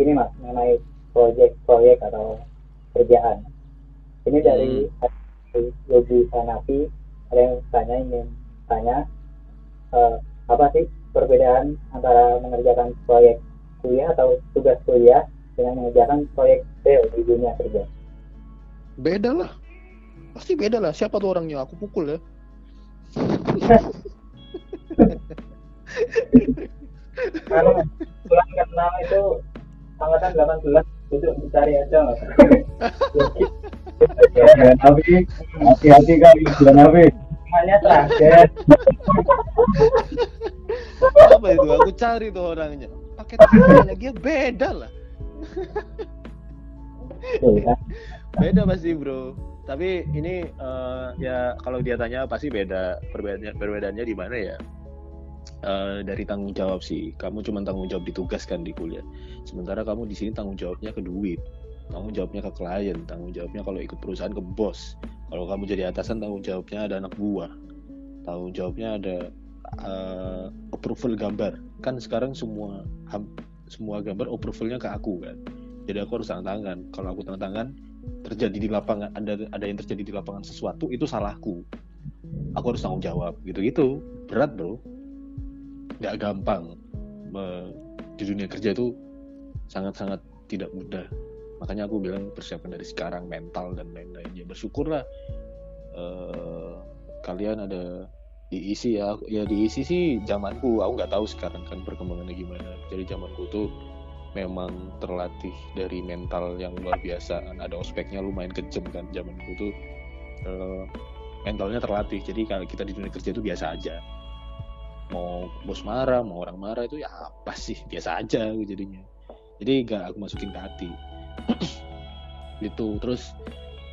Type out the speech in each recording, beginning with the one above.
ini mas mengenai proyek-proyek atau kerjaan. Ini dari Hmm. Yogi Sanapi ada yang tanya ingin tanya eh, apa sih perbedaan antara mengerjakan proyek kuliah atau tugas kuliah dengan mengerjakan proyek real di dunia kerja. Beda lah. Pasti beda lah. Siapa tuh orangnya? Aku pukul ya. Karena pulang ke enam itu angkatan 18 duduk dicari aja mas. Nabi, hati-hati kan bulan Nabi. Semuanya terakhir. Apa itu? Aku cari tuh orangnya. Pakai tangan lagi ya beda lah. Beda pasti bro. Tapi ini eh, ya kalau dia tanya pasti beda. Perbedaannya perbedaannya di mana ya? Eh, dari tanggung jawab sih. Kamu cuma tanggung jawab ditugaskan di kuliah. Sementara kamu di sini tanggung jawabnya ke duit. Tanggung jawabnya ke klien. Tanggung jawabnya kalau ikut perusahaan ke bos. Kalau kamu jadi atasan tanggung jawabnya ada anak buah. Tanggung jawabnya ada eh, approval gambar. Kan sekarang semua ham- semua gambar approvalnya ke aku kan. Jadi aku harus tanda tangan. Kalau aku tanda tangan terjadi di lapangan ada ada yang terjadi di lapangan sesuatu itu salahku. Aku harus tanggung jawab gitu-gitu. Berat bro. Nggak gampang. Di dunia kerja itu sangat-sangat tidak mudah. Makanya aku bilang persiapan dari sekarang mental dan lain-lainnya. Bersyukurlah eh, kalian ada diisi ya ya diisi sih zamanku aku nggak tahu sekarang kan perkembangannya gimana jadi zamanku tuh memang terlatih dari mental yang luar biasa ada ospeknya lumayan kejam kan zamanku tuh eh, mentalnya terlatih jadi kalau kita di dunia kerja itu biasa aja mau bos marah mau orang marah itu ya apa sih? Biasa aja aku jadinya. Jadi nggak aku masukin ke hati. Gitu. Terus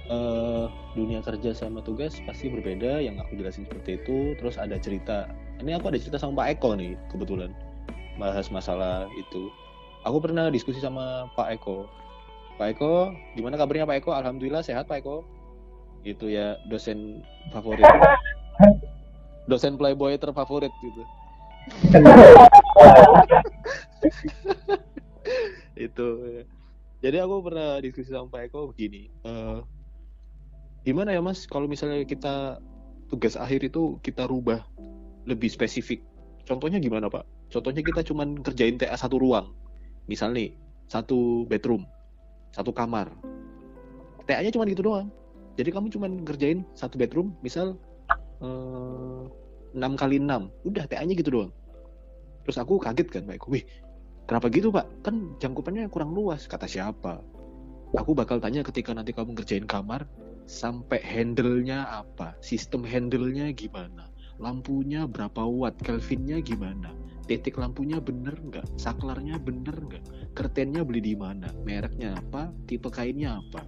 eh, dunia kerja sama tugas pasti berbeda. Yang aku jelasin seperti itu. Terus ada cerita. Ini aku ada cerita sama Pak Eko nih kebetulan. Bahas masalah itu. Aku pernah diskusi sama Pak Eko. Pak Eko gimana kabarnya Pak Eko? Alhamdulillah sehat Pak Eko. Itu ya dosen favorit dosen playboy terfavorit gitu. Itu jadi aku pernah diskusi sama Pak Eko begini eh, gimana ya mas? Kalau misalnya kita tugas akhir itu kita rubah lebih spesifik. Contohnya gimana pak? Contohnya kita cuman kerjain TA satu ruang. Misal nih satu bedroom satu kamar. TA nya cuma gitu doang. Jadi kamu cuman kerjain satu bedroom misal eh, 6 kali 6 udah TA nya gitu doang. Terus aku kaget kan Eko. Wih kenapa gitu pak? Kan jangkupannya kurang luas kata siapa? Aku bakal tanya ketika nanti kamu ngerjain kamar sampai handle-nya apa? Sistem handle-nya gimana? Lampunya berapa watt? Kelvinnya gimana? Titik lampunya bener nggak? Saklarnya bener nggak? Kertennya beli di mana? Mereknya apa? Tipe kainnya apa?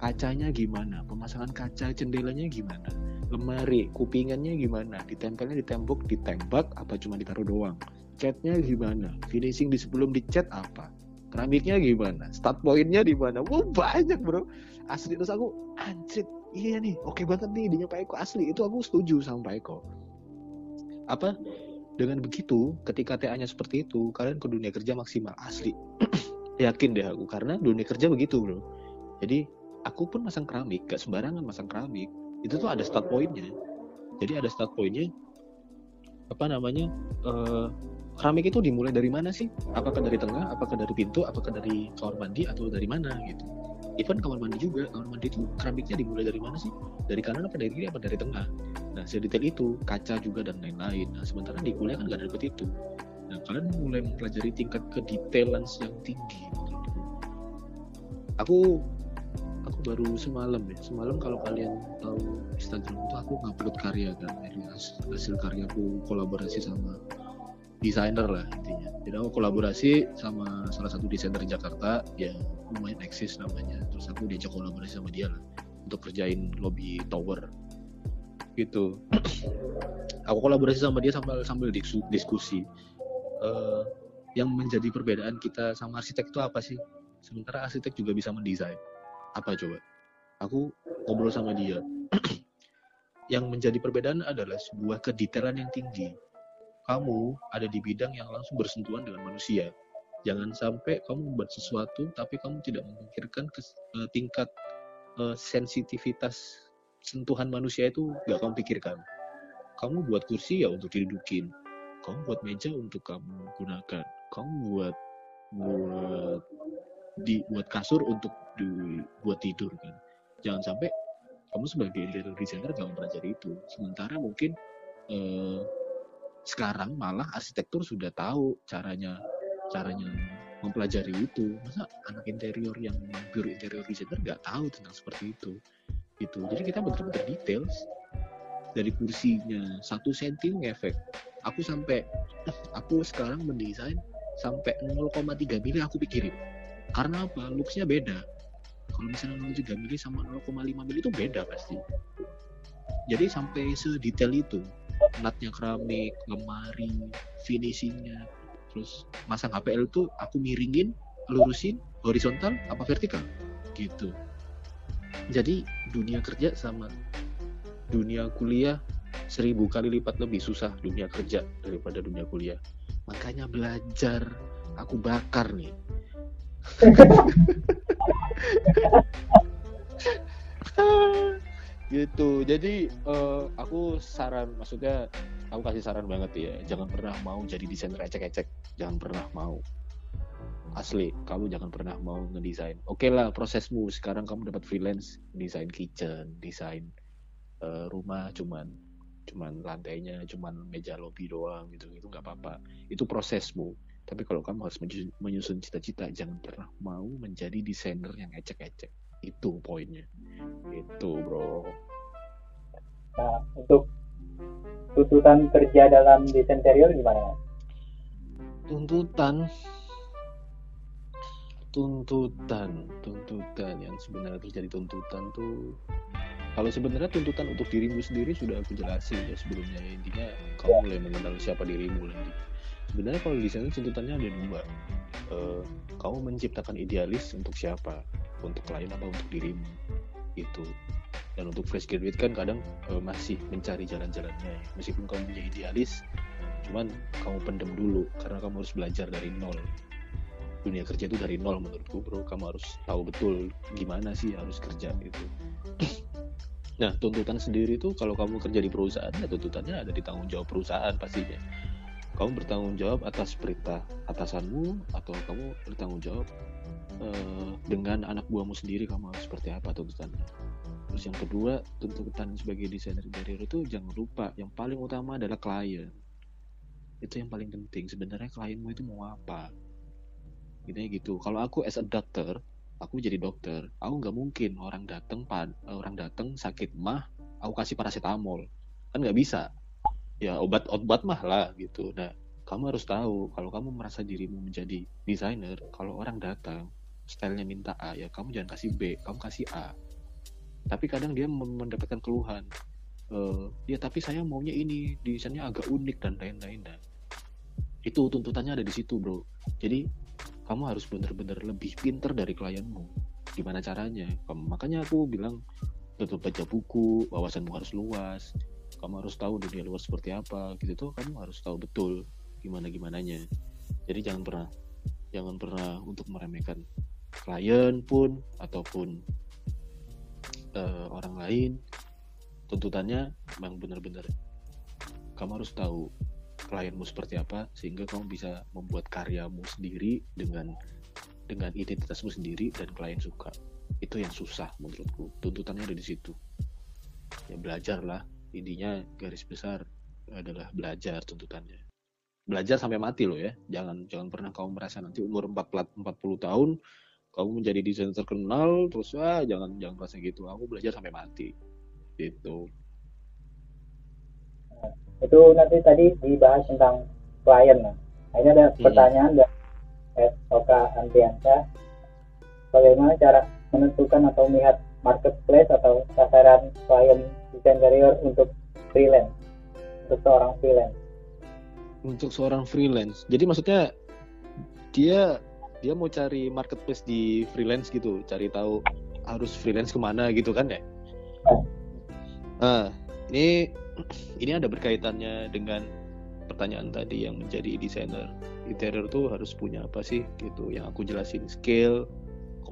Kacanya gimana? Pemasangan kaca jendelanya gimana lemari kupingannya gimana? Ditempelnya di tembok ditembak apa cuma ditaruh doang? Catnya gimana? Finishing di sebelum dicat apa? Keramiknya gimana? Start pointnya di mana? Wah banyak bro. Asli terus aku anjir iya nih oke banget nih idenya Pak Eko. Asli itu aku setuju sama Pak Eko. Apa? Dengan begitu ketika TA-nya seperti itu kalian ke dunia kerja maksimal. Asli yakin deh aku karena dunia kerja begitu bro. Jadi aku pun masang keramik gak sembarangan masang keramik itu tuh ada start pointnya. Jadi ada start pointnya. Apa namanya? Eh, keramik itu dimulai dari mana sih? Apakah dari tengah apakah dari pintu apakah dari kamar mandi atau dari mana gitu. Even kamar mandi juga kamar mandi itu keramiknya dimulai dari mana sih? Dari kanan apa dari kiri apa dari tengah? Nah sedetail itu kaca juga dan lain-lain. Nah sementara di kuliah kan gak dapet itu. Nah kalian mulai mempelajari tingkat kedetailan yang tinggi. Gitu. aku aku baru semalam ya. Semalam kalau kalian tahu Instagram itu aku ngupload karya kan. Dari has- hasil karyaku kolaborasi sama desainer lah intinya. Jadi aku kolaborasi sama salah satu desainer Jakarta ya lumayan eksis namanya. Terus aku diajak kolaborasi sama dia lah untuk kerjain lobby tower. Gitu. Aku kolaborasi sama dia sambil sambil diskusi. Eh, yang menjadi perbedaan kita sama arsitek itu apa sih? Sementara arsitek juga bisa mendesain apa coba? Aku ngobrol sama dia. Yang menjadi perbedaan adalah sebuah kedetailan yang tinggi. Kamu ada di bidang yang langsung bersentuhan dengan manusia. Jangan sampai kamu membuat sesuatu tapi kamu tidak memikirkan kes- eh, tingkat eh, sensitivitas sentuhan manusia itu nggak kamu pikirkan. Kamu buat kursi ya untuk didudukin. Kamu buat meja untuk kamu gunakan. Kamu buat buat di buat kasur untuk di, buat tidur kan. Jangan sampai kamu sebagai interior designer nggak mempelajari itu. Sementara mungkin eh, sekarang malah arsitektur sudah tahu caranya caranya mempelajari itu. Masa anak interior yang pure interior designer nggak tahu tentang seperti itu? Gitu. Jadi kita benar-benar details dari kursinya. Satu senti ngefek. Aku sampai aku sekarang mendesain sampai 0,3 mili aku pikirin. Karena apa? Looksnya beda kalau misalnya 0,3 mili sama 0,5 mili itu beda pasti. Jadi sampai sedetail itu natnya keramik lemari finishingnya terus masang HPL tuh aku miringin lurusin horizontal apa vertikal? Gitu. Jadi dunia kerja sama dunia kuliah seribu kali lipat lebih susah dunia kerja daripada dunia kuliah. Makanya belajar aku bakar nih gitu. Jadi eh, aku saran maksudnya aku kasih saran banget ya jangan pernah mau jadi desainer ecek-ecek. Jangan pernah mau. Asli kamu jangan pernah mau ngedesain. Oke lah prosesmu sekarang kamu dapat freelance desain kitchen desain eh, rumah cuman cuman lantainya cuman meja lobby doang gitu itu nggak apa-apa. Itu prosesmu tapi kalau kamu harus menyusun, cita-cita jangan pernah mau menjadi desainer yang ecek-ecek. Itu poinnya. Itu bro. Nah, untuk tuntutan kerja dalam desain interior gimana? tuntutan. Tuntutan. Tuntutan. Yang sebenarnya terjadi tuntutan tuh kalau sebenarnya tuntutan untuk dirimu sendiri sudah aku jelasin ya sebelumnya. Intinya kamu mulai mengenal siapa dirimu nanti sebenarnya kalau di sana tuntutannya ada dua. Eh, kamu menciptakan idealis untuk siapa? Untuk klien apa untuk dirimu? Itu dan untuk fresh graduate kan kadang eh, masih mencari jalan-jalannya. Ya. meskipun kamu punya idealis cuman kamu pendem dulu karena kamu harus belajar dari nol. Dunia kerja itu dari nol menurutku bro. Kamu harus tahu betul gimana sih harus kerja gitu. Nah tuntutan sendiri tuh kalau kamu kerja di perusahaan ya tuntutannya ada di tanggung jawab perusahaan pastinya kamu bertanggung jawab atas perintah atasanmu atau kamu bertanggung jawab eh, dengan anak buahmu sendiri? Kamu harus seperti apa tuntutannya terus yang kedua tuntutan sebagai desainer interior itu jangan lupa yang paling utama adalah klien. Itu yang paling penting. Sebenarnya klienmu itu mau apa? Gitu gitu. Kalau aku as a doctor aku jadi dokter aku nggak mungkin orang datang orang datang sakit mah aku kasih paracetamol. Kan nggak bisa ya obat obat mah lah gitu. Nah kamu harus tahu kalau kamu merasa dirimu menjadi desainer kalau orang datang stylenya minta A ya kamu jangan kasih B kamu kasih A. Tapi kadang dia mendapatkan keluhan Eh, ya tapi saya maunya ini desainnya agak unik dan lain-lain. Nah itu tuntutannya ada di situ bro. Jadi kamu harus benar-benar lebih pinter dari klienmu. Gimana caranya? Makanya aku bilang tetap baca buku wawasanmu harus luas kamu harus tahu dunia luar seperti apa gitu tuh kamu harus tahu betul gimana gimananya. Jadi jangan pernah jangan pernah untuk meremehkan klien pun ataupun eh, orang lain. Tuntutannya memang benar-benar kamu harus tahu klienmu seperti apa sehingga kamu bisa membuat karyamu sendiri dengan dengan identitasmu sendiri dan klien suka. Itu yang susah menurutku. Tuntutannya ada di situ. Ya belajar lah intinya garis besar adalah belajar tuntutannya belajar sampai mati loh ya jangan jangan pernah kamu merasa nanti umur 40 40 tahun kamu menjadi desainer terkenal terus ah jangan jangan merasa gitu aku belajar sampai mati gitu Itu nanti tadi dibahas tentang klien. Nah, ini ada Hmm. pertanyaan dari SOK Antiansa. Bagaimana cara menentukan atau melihat marketplace atau sasaran klien desain interior untuk freelance, untuk seorang freelance? untuk seorang freelance. Jadi maksudnya dia dia mau cari marketplace di freelance gitu, cari tahu harus freelance ke mana gitu kan ya? Nah, ini ini ada berkaitannya dengan pertanyaan tadi yang menjadi desainer interior tuh harus punya apa sih gitu yang aku jelasin skill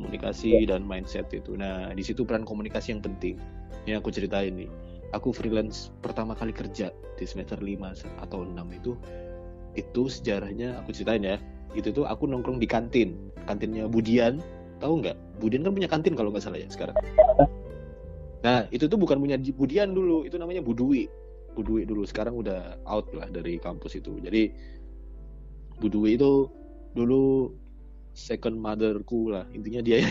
komunikasi dan mindset itu. Nah di situ peran komunikasi yang penting. Yang aku ceritain nih aku freelance pertama kali kerja di semester 5 atau 6 itu itu sejarahnya aku ceritain ya itu tuh aku nongkrong di kantin. Kantinnya Budian tahu nggak? Budian kan punya kantin kalau nggak salah ya sekarang. Nah itu tuh bukan punya Budian dulu itu namanya Budui. Budui dulu sekarang udah out lah dari kampus itu. Jadi Budui itu dulu second motherku lah. Intinya dia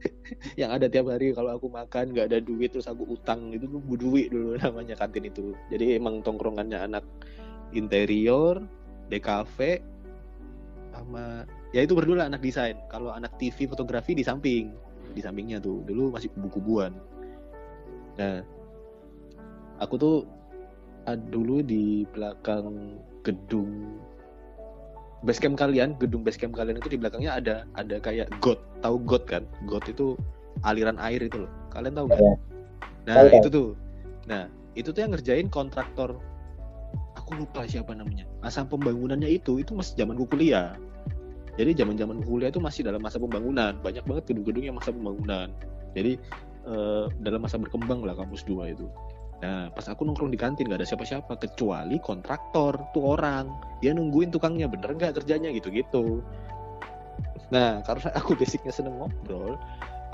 yang ada tiap hari kalau aku makan nggak ada duit terus aku utang. Itu tuh Budui dulu namanya kantin itu. Jadi emang tongkrongannya anak interior DKV sama ya itu berdua anak desain. Kalau anak TV fotografi di samping. Di sampingnya tuh. Dulu masih kubu-kubuan nah aku tuh uh, dulu di belakang gedung basecamp kalian, gedung basecamp kalian itu di belakangnya ada ada kayak got, tahu got kan? Got itu aliran air itu loh. Kalian tahu nggak? Ya. Nah tahu. itu tuh, nah itu tuh yang ngerjain kontraktor. Aku lupa siapa namanya. Masa pembangunannya itu itu masih zaman kuliah. Jadi zaman zaman kuliah itu masih dalam masa pembangunan. Banyak banget gedung-gedung yang masa pembangunan. Jadi eh, dalam masa berkembang lah kampus 2 itu. Nah, pas aku nongkrong di kantin gak ada siapa-siapa kecuali kontraktor tuh orang. Dia nungguin tukangnya bener nggak kerjanya gitu-gitu. Nah, karena aku basicnya seneng ngobrol,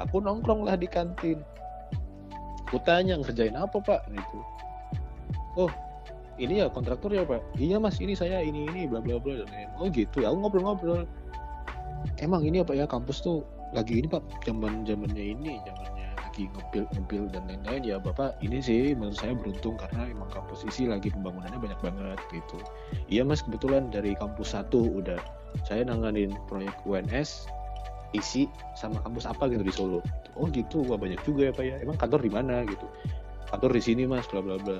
aku nongkrong lah di kantin. Aku tanya ngerjain apa pak gitu. Oh, ini ya kontraktor ya pak. Iya mas, ini saya ini ini bla bla bla. Oh gitu. Aku ngobrol-ngobrol. Emang ini apa ya kampus tuh lagi ini pak zaman zamannya ini zamannya lagi ngebil ngebil dan lain-lain ya bapak ini sih menurut saya beruntung karena emang kampus isi lagi pembangunannya banyak banget gitu. Iya mas kebetulan dari kampus satu udah saya nanganin proyek UNS isi sama kampus apa gitu di Solo. Oh gitu wah banyak juga ya pak ya. Emang kantor di mana gitu. Kantor di sini mas bla bla bla.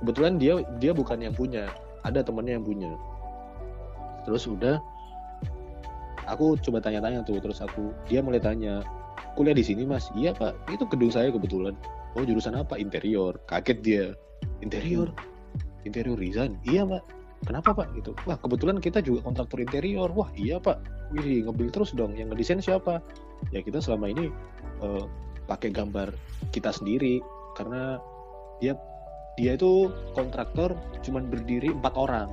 Kebetulan dia dia bukan yang punya ada temannya yang punya. Terus udah aku coba tanya-tanya tuh terus aku dia mulai tanya kuliah di sini mas. Iya pak. Itu gedung saya kebetulan. Oh jurusan apa? Interior. Kaget dia. Interior? Interior Rizan iya pak. Kenapa pak? Gitu. Wah kebetulan kita juga kontraktor interior. Wah iya pak. Wih ngebil terus dong. Yang ngedesain siapa? Ya kita selama ini eh, pakai gambar kita sendiri. Karena dia dia itu kontraktor cuman berdiri empat orang.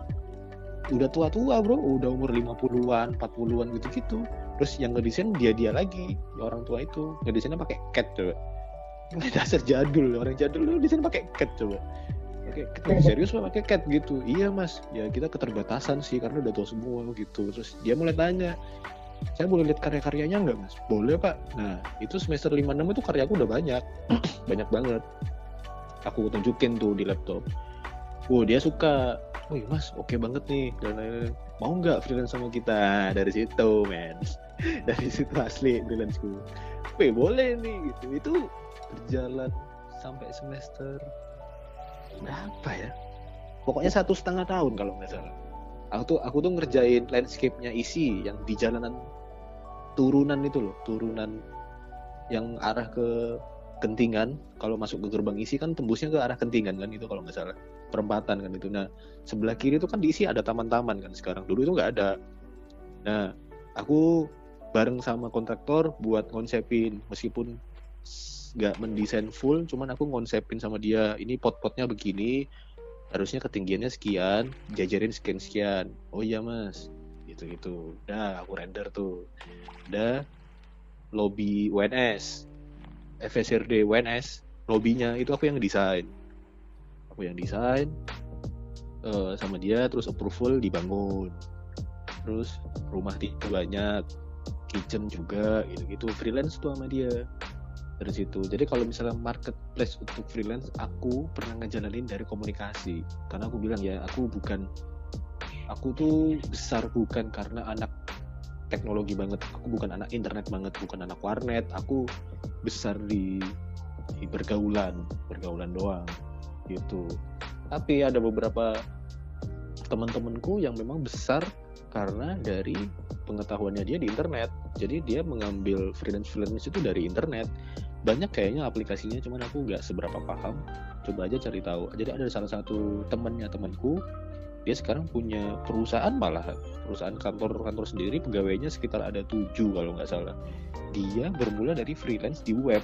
Udah tua-tua bro. Udah umur 50-an 40-an gitu-gitu terus yang ngedesain dia dia lagi ya orang tua itu ngedesainnya pakai cat coba dasar jadul orang jadul lu desain pakai cat coba Oke, kita serius pak pakai cat gitu. Iya mas, ya kita keterbatasan sih karena udah tua semua gitu. Terus dia mulai tanya, saya boleh lihat karya-karyanya nggak mas? Boleh pak. Nah itu semester 5-6 itu karyaku udah banyak, banyak banget. Aku tunjukin tuh di laptop. Wow dia suka. Wih mas, oke banget nih dan lain-lain. Mau nggak freelance sama kita? Dari situ men, dari situ asli freelanceku. Wih boleh nih gitu. Itu berjalan sampai semester berapa ya? Pokoknya satu setengah tahun kalau nggak salah. Aku tuh aku tuh ngerjain landscape-nya isi yang di jalanan turunan itu loh, turunan yang arah ke Kentingan. Kalau masuk ke gerbang isi kan tembusnya ke arah Kentingan kan itu kalau nggak salah perempatan kan itu. Nah sebelah kiri itu kan diisi ada taman-taman kan sekarang. Dulu itu nggak ada. Nah aku bareng sama kontraktor buat ngonsepin meskipun nggak mendesain full cuman aku ngonsepin sama dia ini pot-potnya begini harusnya ketinggiannya sekian jajarin sekian sekian oh iya mas gitu gitu udah aku render tuh udah lobby UNS FSRD UNS lobbynya itu aku yang desain aku yang desain eh, sama dia terus approval dibangun terus rumah tipe banyak kitchen juga gitu-gitu freelance tuh sama dia dari situ. Jadi kalau misalnya marketplace untuk freelance, aku pernah ngejalanin dari komunikasi. Karena aku bilang ya, aku bukan, aku tuh besar bukan karena anak teknologi banget. Aku bukan anak internet banget, bukan anak warnet. Aku besar di, di pergaulan, pergaulan doang, gitu. Tapi ada beberapa teman-temanku yang memang besar karena dari pengetahuannya dia di internet. Jadi dia mengambil freelance freelance itu dari internet. Banyak kayaknya aplikasinya, cuman aku nggak seberapa paham. Coba aja cari tahu. Jadi ada salah satu temannya temanku, dia sekarang punya perusahaan malah. Perusahaan kantor kantor sendiri pegawainya sekitar ada tujuh kalau nggak salah. Dia bermula dari freelance di web.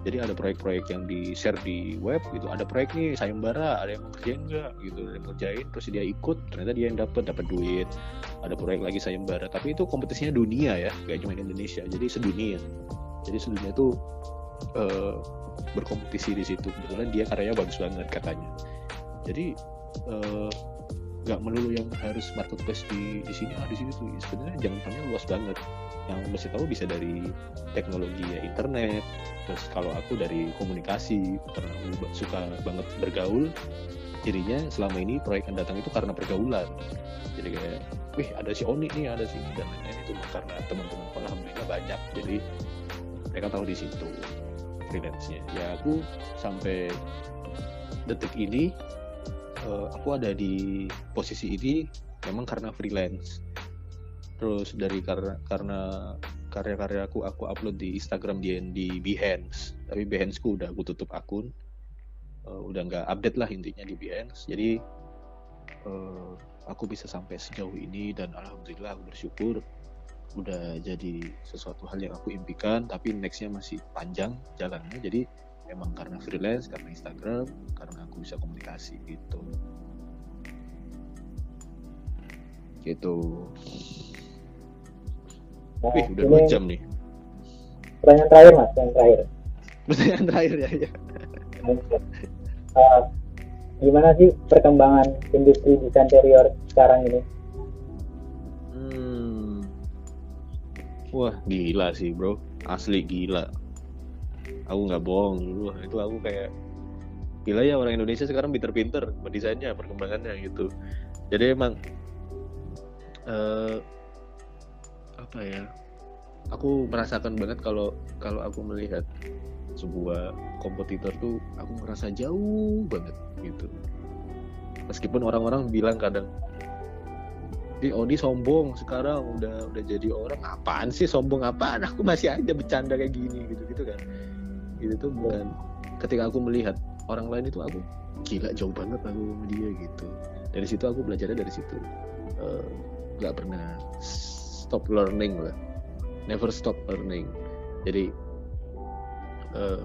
Jadi ada proyek-proyek yang di share di web gitu. Ada proyek nih sayembara ada yang ngerjain nggak gitu ada yang ngerjain terus dia ikut ternyata dia yang dapat dapat duit. Ada proyek lagi sayembara tapi itu kompetisinya dunia ya gak cuma Indonesia jadi sedunia. Jadi sedunia itu uh, berkompetisi di situ. Kebetulan dia karyanya bagus banget katanya. Jadi uh, nggak melulu yang harus marketplace di di sini. Ah di sini tuh sebenarnya jangkauannya luas banget. Yang mesti tahu bisa dari teknologi ya internet. Terus kalau aku dari komunikasi karena aku suka banget bergaul jadinya selama ini proyek yang datang itu karena pergaulan. Jadi kayak wih ada si Oni nih ada si ini dan lain-lain. Itu karena teman-teman alhamdulillah banyak. Jadi mereka tahu di situ freelance-nya. Ya aku sampai detik ini uh, aku ada di posisi ini memang karena freelance. Terus dari karena karena karya-karya aku aku upload di Instagram di di Behance. Tapi Behance ku udah aku tutup akun. Uh, udah nggak update lah intinya di Behance. Jadi uh, aku bisa sampai sejauh ini dan alhamdulillah aku bersyukur udah jadi sesuatu hal yang aku impikan tapi nextnya masih panjang jalannya. Jadi emang karena freelance karena Instagram karena aku bisa komunikasi gitu. Gitu. Nah, Wih, udah dua jam nih. Pertanyaan terakhir mas yang terakhir. Pertanyaan terakhir ya, ya. Uh, gimana sih perkembangan industri desain interior sekarang ini? Hmm. wah gila sih bro. Asli gila aku nggak bohong dulu itu aku kayak gila ya orang Indonesia sekarang pinter-pinter mendesainnya perkembangannya gitu. Jadi emang uh, apa ya aku merasakan banget kalau kalau aku melihat sebuah kompetitor tuh aku merasa jauh banget gitu. Meskipun orang-orang bilang kadang di Odi sombong sekarang udah udah jadi orang apaan sih sombong apaan? Aku masih aja bercanda kayak gini itu tuh bukan ketika aku melihat orang lain itu aku gila jauh banget aku sama dia gitu. Dari situ aku belajarnya dari situ. Uh, nggak pernah stop learning lah. Never stop learning. Jadi uh,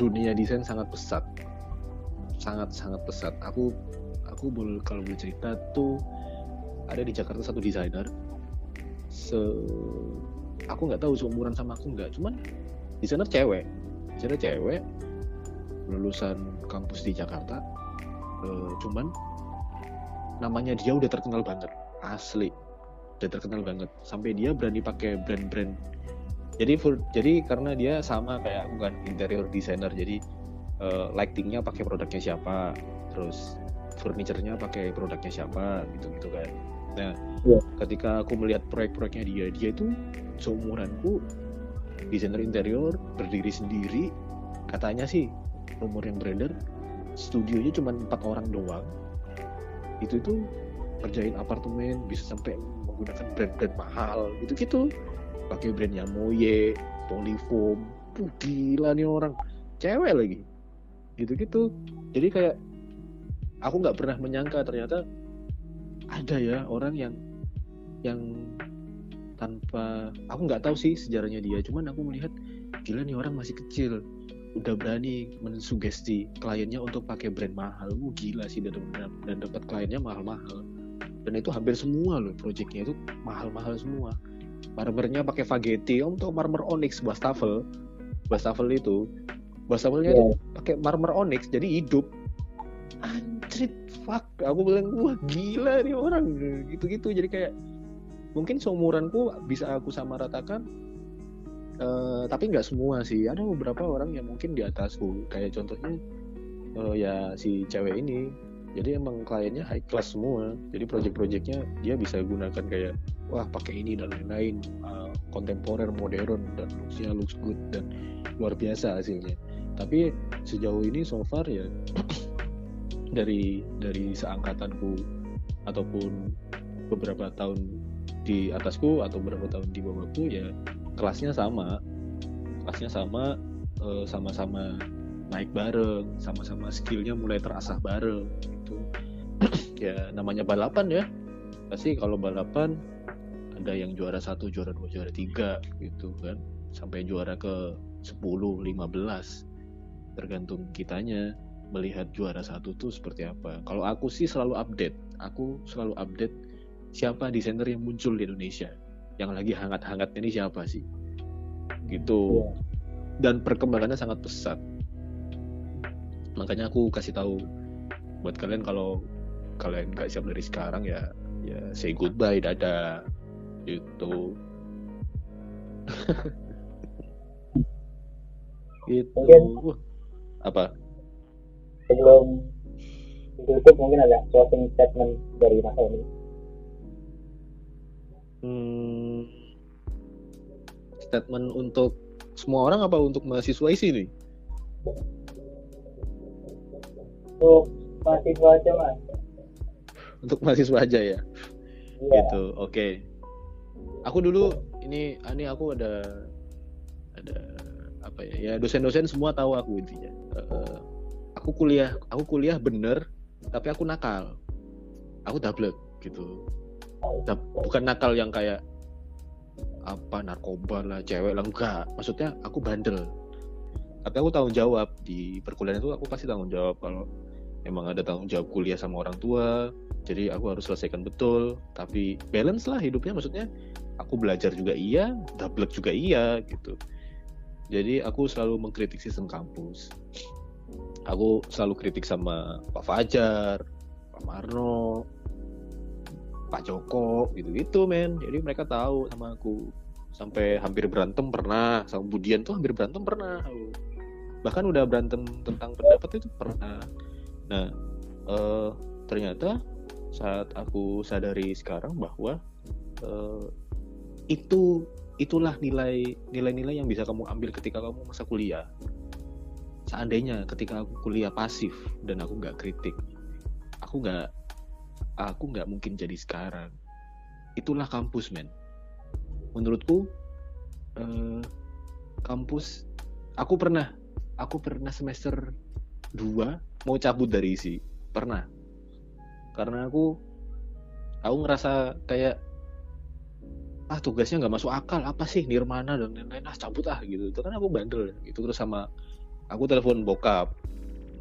dunia desain sangat pesat. Sangat sangat pesat. Aku aku boleh kalau boleh cerita tuh ada di Jakarta satu desainer. Se aku nggak tahu seumuran sama aku nggak. Cuman desainer cewek. Desainer cewek. Lulusan kampus di Jakarta. Uh, cuman namanya dia udah terkenal banget. Asli. Udah terkenal banget. Sampai dia berani pakai brand-brand. Jadi for, jadi karena dia sama kayak bukan interior designer. Jadi uh, lightingnya pakai produknya siapa. Terus furniturnya pakai produknya siapa. Gitu gitu kan. Nah yeah. ketika aku melihat proyek-proyeknya dia dia itu seumuranku desainer interior berdiri sendiri. Katanya sih rumor yang beredar studionya cuma empat orang doang. Itu itu kerjain apartemen bisa sampai menggunakan brand-brand mahal gitu gitu pakai brand yang Moye, Polyfoam, Puh, gila nih orang. Cewek lagi. Gitu gitu jadi kayak aku nggak pernah menyangka ternyata ada ya orang yang yang tanpa aku nggak tahu sih sejarahnya dia. Cuman aku melihat gila nih orang masih kecil. Udah berani mensugesti kliennya untuk pakai brand mahal. Uh, gila sih dan, dan dapat kliennya mahal-mahal. Dan itu hampir semua loh projectnya itu mahal-mahal semua. Marmernya pakai Fagetti om tuh marmer onyx wastafel wastafel itu wastafelnya yeah. pakai marmer onyx jadi hidup. Anjrit fuck. Aku bilang wah gila nih orang. Gitu-gitu jadi kayak mungkin seumuranku bisa aku sama ratakan uh, tapi nggak semua sih. Ada beberapa orang yang mungkin di atasku. Kayak contohnya uh, ya si cewek ini. Jadi emang kliennya high class semua. Jadi project-projectnya dia bisa gunakan kayak wah pakai ini dan lain-lain. Uh, modern dan looksnya looks good dan luar biasa hasilnya. Tapi sejauh ini so far ya dari dari seangkatanku ataupun beberapa tahun di atasku atau berapa tahun di bawahku ya kelasnya sama. Kelasnya sama eh, sama-sama naik bareng sama-sama skillnya mulai terasah bareng gitu. Ya namanya balapan ya. Pasti kalau balapan ada yang juara satu juara dua juara tiga gitu kan. Sampai juara ke 10 15 tergantung kitanya melihat juara satu tuh seperti apa. Kalau aku sih selalu update. Aku selalu update siapa desainer yang muncul di Indonesia? Yang lagi hangat-hangatnya ini siapa sih? Gitu. Iya. dan perkembangannya sangat pesat. Makanya aku kasih tahu buat kalian kalau kalian nggak siap dari sekarang ya ya say goodbye dadah. Gitu. Gitu. Mungkin- Wah, apa? Sebelum ditutup mungkin ada closing statement dari Mas Oni hmm, statement untuk semua orang apa untuk mahasiswa isi nih untuk mahasiswa aja mas. Untuk mahasiswa aja ya? Iya. Gitu oke. Aku dulu ini ini aku ada ada apa ya ya dosen-dosen semua tahu aku intinya. Eh, aku kuliah aku kuliah bener tapi aku nakal. Aku double gitu bukan nakal yang kayak apa narkoba lah cewek lah enggak. Maksudnya aku bandel. Tapi aku tanggung jawab. Di perkuliahan itu aku pasti tanggung jawab kalau emang ada tanggung jawab kuliah sama orang tua. Jadi aku harus selesaikan betul. Tapi balance lah hidupnya. Maksudnya aku belajar juga iya double juga iya gitu. Jadi aku selalu mengkritik sistem kampus. Aku selalu kritik sama Pak Fajar Pak Marno Pak Joko gitu-gitu men. Jadi mereka tahu sama aku. Sampai hampir berantem pernah. Sama Budian tuh hampir berantem pernah. Bahkan udah berantem tentang pendapat itu pernah. Nah eh, ternyata saat aku sadari sekarang bahwa eh, itu itulah nilai nilai-nilai yang bisa kamu ambil ketika kamu masa kuliah. Seandainya ketika aku kuliah pasif dan aku nggak kritik aku nggak aku nggak mungkin jadi sekarang. Itulah kampus men. Menurutku eh, kampus aku pernah aku pernah semester 2 mau cabut dari isi pernah. Karena aku aku ngerasa kayak ah tugasnya nggak masuk akal. Apa sih nirmana dan lain-lain? Ah cabut ah gitu. Itu kan aku bandel. Gitu terus sama aku telepon bokap.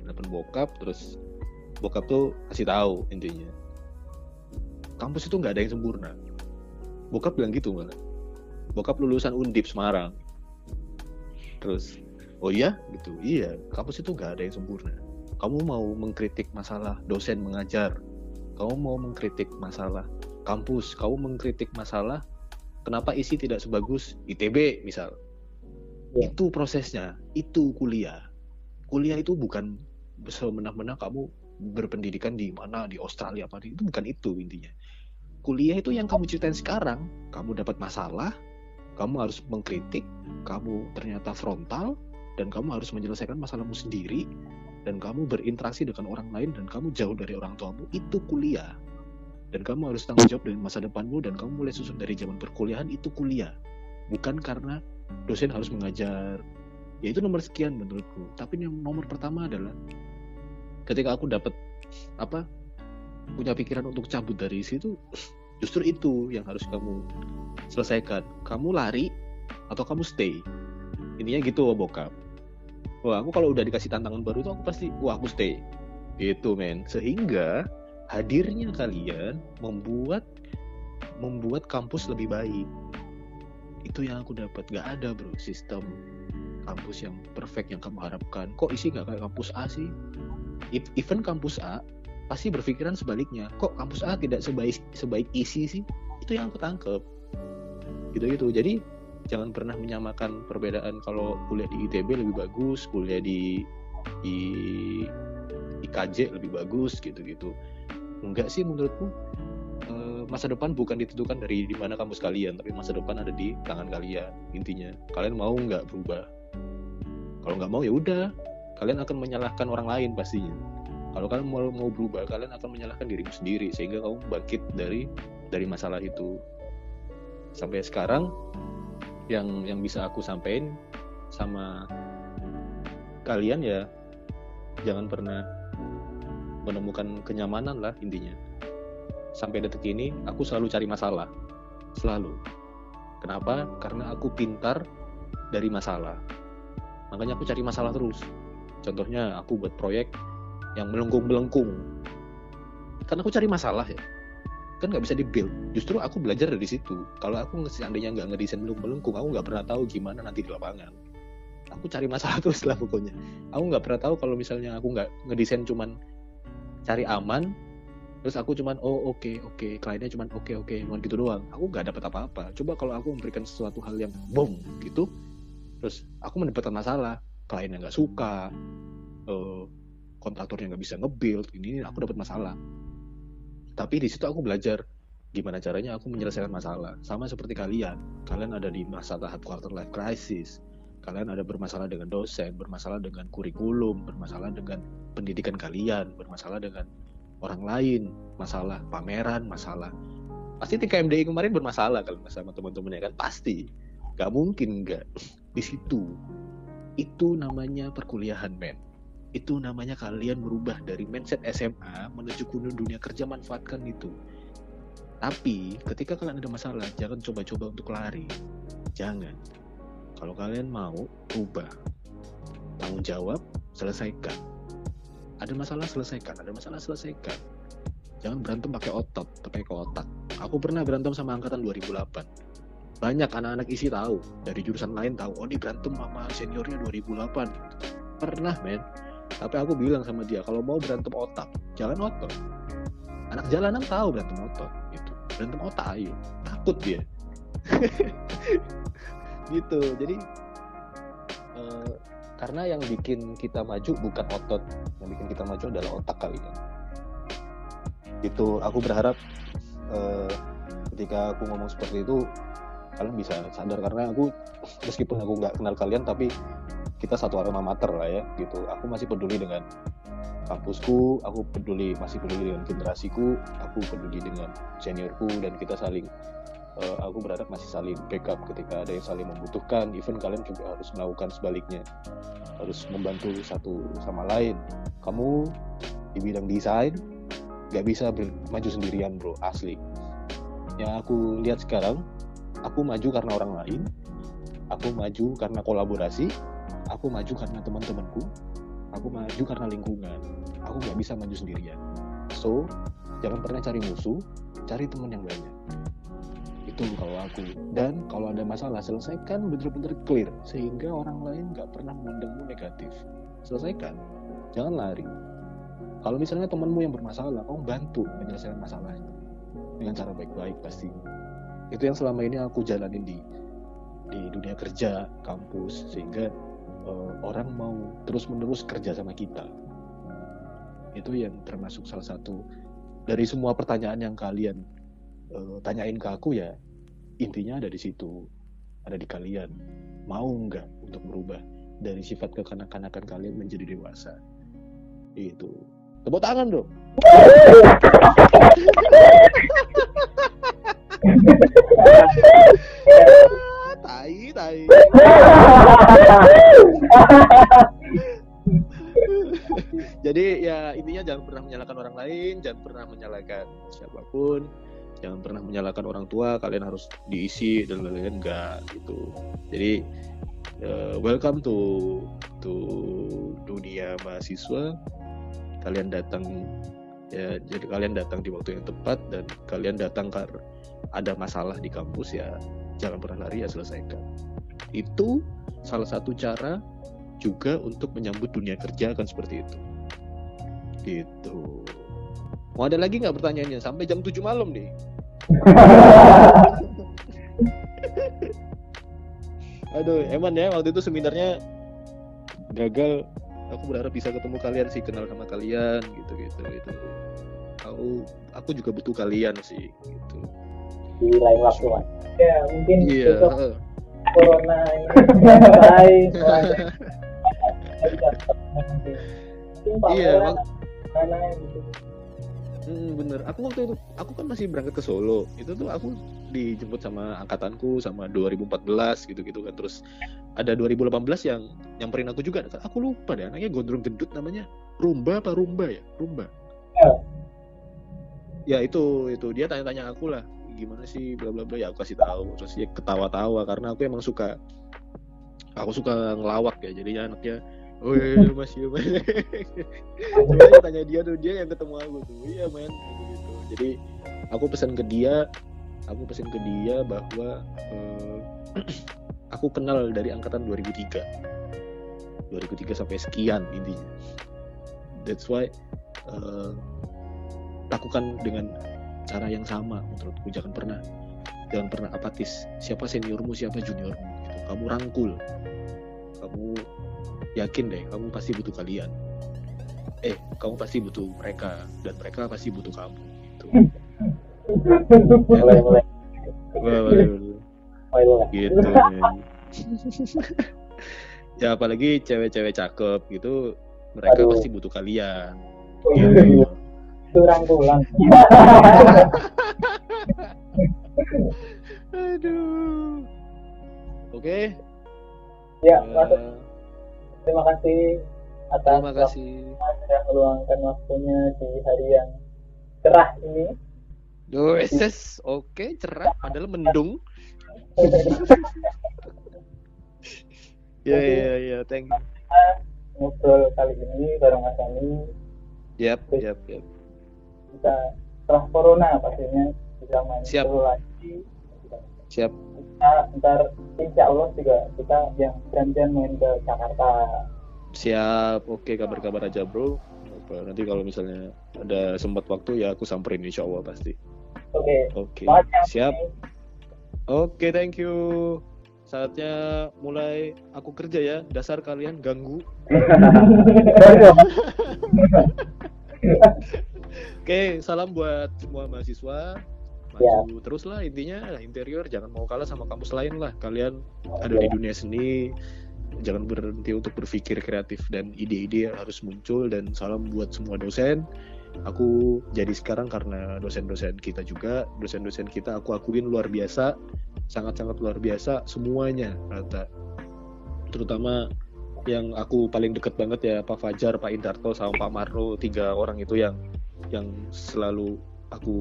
Telepon bokap terus bokap tuh kasih tahu intinya kampus itu nggak ada yang sempurna. Bokap bilang gitu malah bokap lulusan undip Semarang. Terus oh iya? Gitu. Iya kampus itu nggak ada yang sempurna. Kamu mau mengkritik masalah dosen mengajar. Kamu mau mengkritik masalah kampus. Kamu mengkritik masalah kenapa isi tidak sebagus ITB misal. Iya. itu prosesnya. Itu kuliah. Kuliah itu bukan semena-mena kamu berpendidikan di mana di Australia apa itu bukan itu intinya kuliah itu yang kamu ceritain sekarang. Kamu dapat masalah kamu harus mengkritik kamu ternyata frontal dan kamu harus menyelesaikan masalahmu sendiri dan kamu berinteraksi dengan orang lain dan kamu jauh dari orang tuamu. Itu kuliah. Dan kamu harus tanggung jawab dengan masa depanmu dan kamu mulai susun dari zaman perkuliahan itu kuliah. Bukan karena dosen harus mengajar. Ya itu nomor sekian menurutku. Tapi yang nomor pertama adalah ketika aku dapat apa punya pikiran untuk cabut dari situ justru itu yang harus kamu selesaikan. Kamu lari atau kamu stay? Intinya gitu wah bokap. Wah aku kalau udah dikasih tantangan baru tuh aku pasti wah aku stay. Gitu men. Sehingga hadirnya kalian membuat membuat kampus lebih baik. Itu yang aku dapat. Gak ada bro sistem kampus yang perfect yang kamu harapkan. Kok isi gak kayak kampus A sih? Even kampus A pasti berpikiran sebaliknya. Kok kampus A tidak sebaik sebaik isi sih? Itu yang aku tangkep. Gitu gitu jadi jangan pernah menyamakan perbedaan kalau kuliah di ITB lebih bagus kuliah di di IKJ lebih bagus gitu gitu enggak sih menurutku. Eh, masa depan bukan ditentukan dari di mana kamu sekalian tapi masa depan ada di tangan kalian intinya. Kalian mau nggak berubah? Kalau nggak mau ya udah. Kalian akan menyalahkan orang lain pastinya kalau kalian mau mau berubah kalian akan menyalahkan dirimu sendiri sehingga kamu bangkit dari dari masalah itu. Sampai sekarang yang yang bisa aku sampaikan sama kalian ya jangan pernah menemukan kenyamanan lah intinya. Sampai detik ini aku selalu cari masalah. Selalu. Kenapa? Karena aku pintar dari masalah. Makanya aku cari masalah terus. Contohnya aku buat proyek yang melengkung-melengkung. Karena aku cari masalah ya. Kan nggak bisa dibuild. Justru aku belajar dari situ. Kalau aku seandainya nggak ngedesain melengkung aku nggak pernah tahu gimana nanti di lapangan. Aku cari masalah terus lah pokoknya. Aku nggak pernah tahu kalau misalnya aku nggak ngedesain cuman cari aman terus aku cuman oh oke okay, oke. Okay. kliennya cuman oke okay, oke okay, cuman gitu doang. Aku nggak dapat apa-apa. Coba kalau aku memberikan sesuatu hal yang boom gitu terus aku mendapatkan masalah. Kliennya nggak suka uh, kontraktornya nggak bisa nge-build ini aku dapat masalah. Tapi di situ aku belajar gimana caranya aku menyelesaikan masalah. Sama seperti kalian kalian ada di masa tahap quarter life crisis. Kalian ada bermasalah dengan dosen bermasalah dengan kurikulum bermasalah dengan pendidikan kalian bermasalah dengan orang lain masalah pameran masalah. Pasti TKMDI kemarin bermasalah kalau sama teman-temannya kan? Pasti. Gak mungkin nggak. Di situ. Itu namanya perkuliahan men itu namanya kalian merubah dari mindset SMA menuju ke dunia kerja manfaatkan itu. Tapi ketika kalian ada masalah jangan coba-coba untuk lari. Jangan. Kalau kalian mau rubah tanggung jawab selesaikan. Ada masalah selesaikan. Ada masalah selesaikan. Jangan berantem pakai otot pakai ke otak. Aku pernah berantem sama angkatan 2008 banyak anak-anak isi tahu. Dari jurusan lain tahu oh ini berantem sama seniornya 2008 pernah men tapi aku bilang sama dia kalau mau berantem otak jangan otot. Anak jalanan tahu berantem otot gitu. Berantem otak ayo. Takut dia. Gitu. Jadi uh, karena yang bikin kita maju bukan otot. Yang bikin kita maju adalah otak kali ya. Itu aku berharap uh, ketika aku ngomong seperti itu kalian bisa sadar. Karena aku meskipun aku nggak kenal kalian tapi kita satu alma mater lah ya gitu. Aku masih peduli dengan kampusku aku peduli masih peduli dengan generasiku aku peduli dengan seniorku dan kita saling uh, aku berharap masih saling backup ketika ada yang saling membutuhkan. Even kalian juga harus melakukan sebaliknya. Harus membantu satu sama lain. Kamu di bidang desain gak bisa maju sendirian bro asli. Yang aku lihat sekarang aku maju karena orang lain aku maju karena kolaborasi aku maju karena teman-temanku. Aku maju karena lingkungan. Aku nggak bisa maju sendirian. So jangan pernah cari musuh cari teman yang banyak. Itu kalau aku. Dan kalau ada masalah selesaikan bener-bener clear. Sehingga orang lain nggak pernah memandangmu negatif. Selesaikan. Jangan lari. Kalau misalnya temanmu yang bermasalah kamu bantu menyelesaikan masalahnya. Dengan cara baik-baik pasti. Itu yang selama ini aku jalanin di di dunia kerja kampus sehingga uh, orang mau terus-menerus kerja sama kita. Itu yang termasuk salah satu dari semua pertanyaan yang kalian uh, tanyain ke aku ya intinya ada di situ, ada di kalian. Mau nggak untuk merubah dari sifat kekanak-kanakan kalian menjadi dewasa? Itu. Tepuk tangan dong. tai, tai. Jadi ya intinya jangan pernah menyalahkan orang lain, jangan pernah menyalahkan siapa pun, jangan pernah menyalahkan orang tua. Kalian harus diisi dan lain-lain enggak gitu. Jadi uh, welcome to to dunia mahasiswa. Kalian datang ya jadi kalian datang di waktu yang tepat dan kalian datang karena ada masalah di kampus ya jangan pernah lari ya selesaikan. Itu salah satu cara juga untuk menyambut dunia kerja kan seperti itu. Gitu. Mau ada lagi nggak pertanyaannya? Sampai jam 7 malam nih. Aduh emang ya waktu itu seminarnya gagal. Aku berharap bisa ketemu kalian sih kenal sama kalian gitu gitu gitu. Aku aku juga butuh kalian sih gitu di lain waktu mas ya mungkin iya besok corona ini selesai iya mana gitu Hmm, bener. Aku waktu itu, aku kan masih berangkat ke Solo. Itu tuh aku dijemput sama angkatanku sama 2014 gitu-gitu kan. Terus ada 2018 yang nyamperin aku juga. Aku lupa deh, anaknya gondrong gendut namanya Rumba apa Rumba ya? Rumba. ya itu itu dia tanya-tanya aku lah gimana sih bla bla bla. Ya aku kasih tahu. Terus dia ketawa-tawa karena aku emang suka aku suka ngelawak ya. Jadi anaknya oh iya, iya mas iya mas. Cuma dia tanya dia tuh dia yang ketemu aku tuh. Iya men. Gitu, gitu. jadi aku pesan ke dia aku pesan ke dia bahwa eh, aku kenal dari angkatan 2003 2003 sampai sekian intinya. That's why eh, lakukan dengan cara yang sama menurutku. Jangan pernah jangan pernah apatis. Siapa seniormu siapa juniormu gitu. kamu rangkul. Kamu yakin deh kamu pasti butuh kalian. Eh kamu pasti butuh mereka. Dan mereka pasti butuh kamu gitu. Gitu. Ya apalagi cewek-cewek cakep gitu mereka Aduh. pasti butuh kalian. Gitu itu rangkulan aduh. Oke. Ya Eh, masuk. Terima kasih atas terima kasih. sudah meluangkan waktunya di hari yang cerah ini. Doeses, oke cerah, padahal mendung. Ya ya ya, thank you. ngobrol kali ini bareng Mas Ani Yap, yap, yap. Kita setelah corona pastinya bisa main Siap. seru lagi Siap. kita ntar insya Allah juga kita yang janjian main ke Jakarta Siap. Oke, kabar-kabar aja, Bro. Nanti kalau misalnya ada sempat waktu ya aku samperin insya Allah pasti. oke Oke. Siap. Oke, thank you. Saatnya mulai aku kerja ya. Dasar kalian ganggu. Oke, salam buat semua mahasiswa. Maju terus lah intinya interior jangan mau kalah sama kampus lain lah. Kalian ada di dunia seni. Jangan berhenti untuk berpikir kreatif dan ide-ide harus muncul dan salam buat semua dosen. Aku jadi sekarang karena dosen-dosen kita juga, dosen-dosen kita aku akuin luar biasa, sangat-sangat luar biasa semuanya rata. Terutama yang aku paling deket banget ya Pak Fajar, Pak Indarto sama Pak Marno tiga orang itu yang yang selalu aku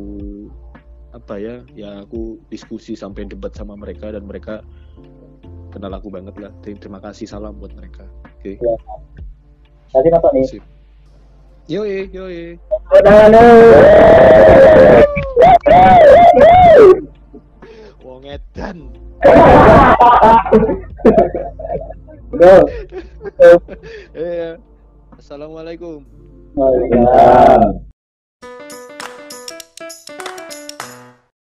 apa ya ya aku diskusi sampai debat sama mereka dan mereka kenal aku banget lah Ter- terima kasih salam buat mereka oke Nanti masuk nih. sip yoi yoi wong edan. Iya. assalamualaikum Waalaikumsalam.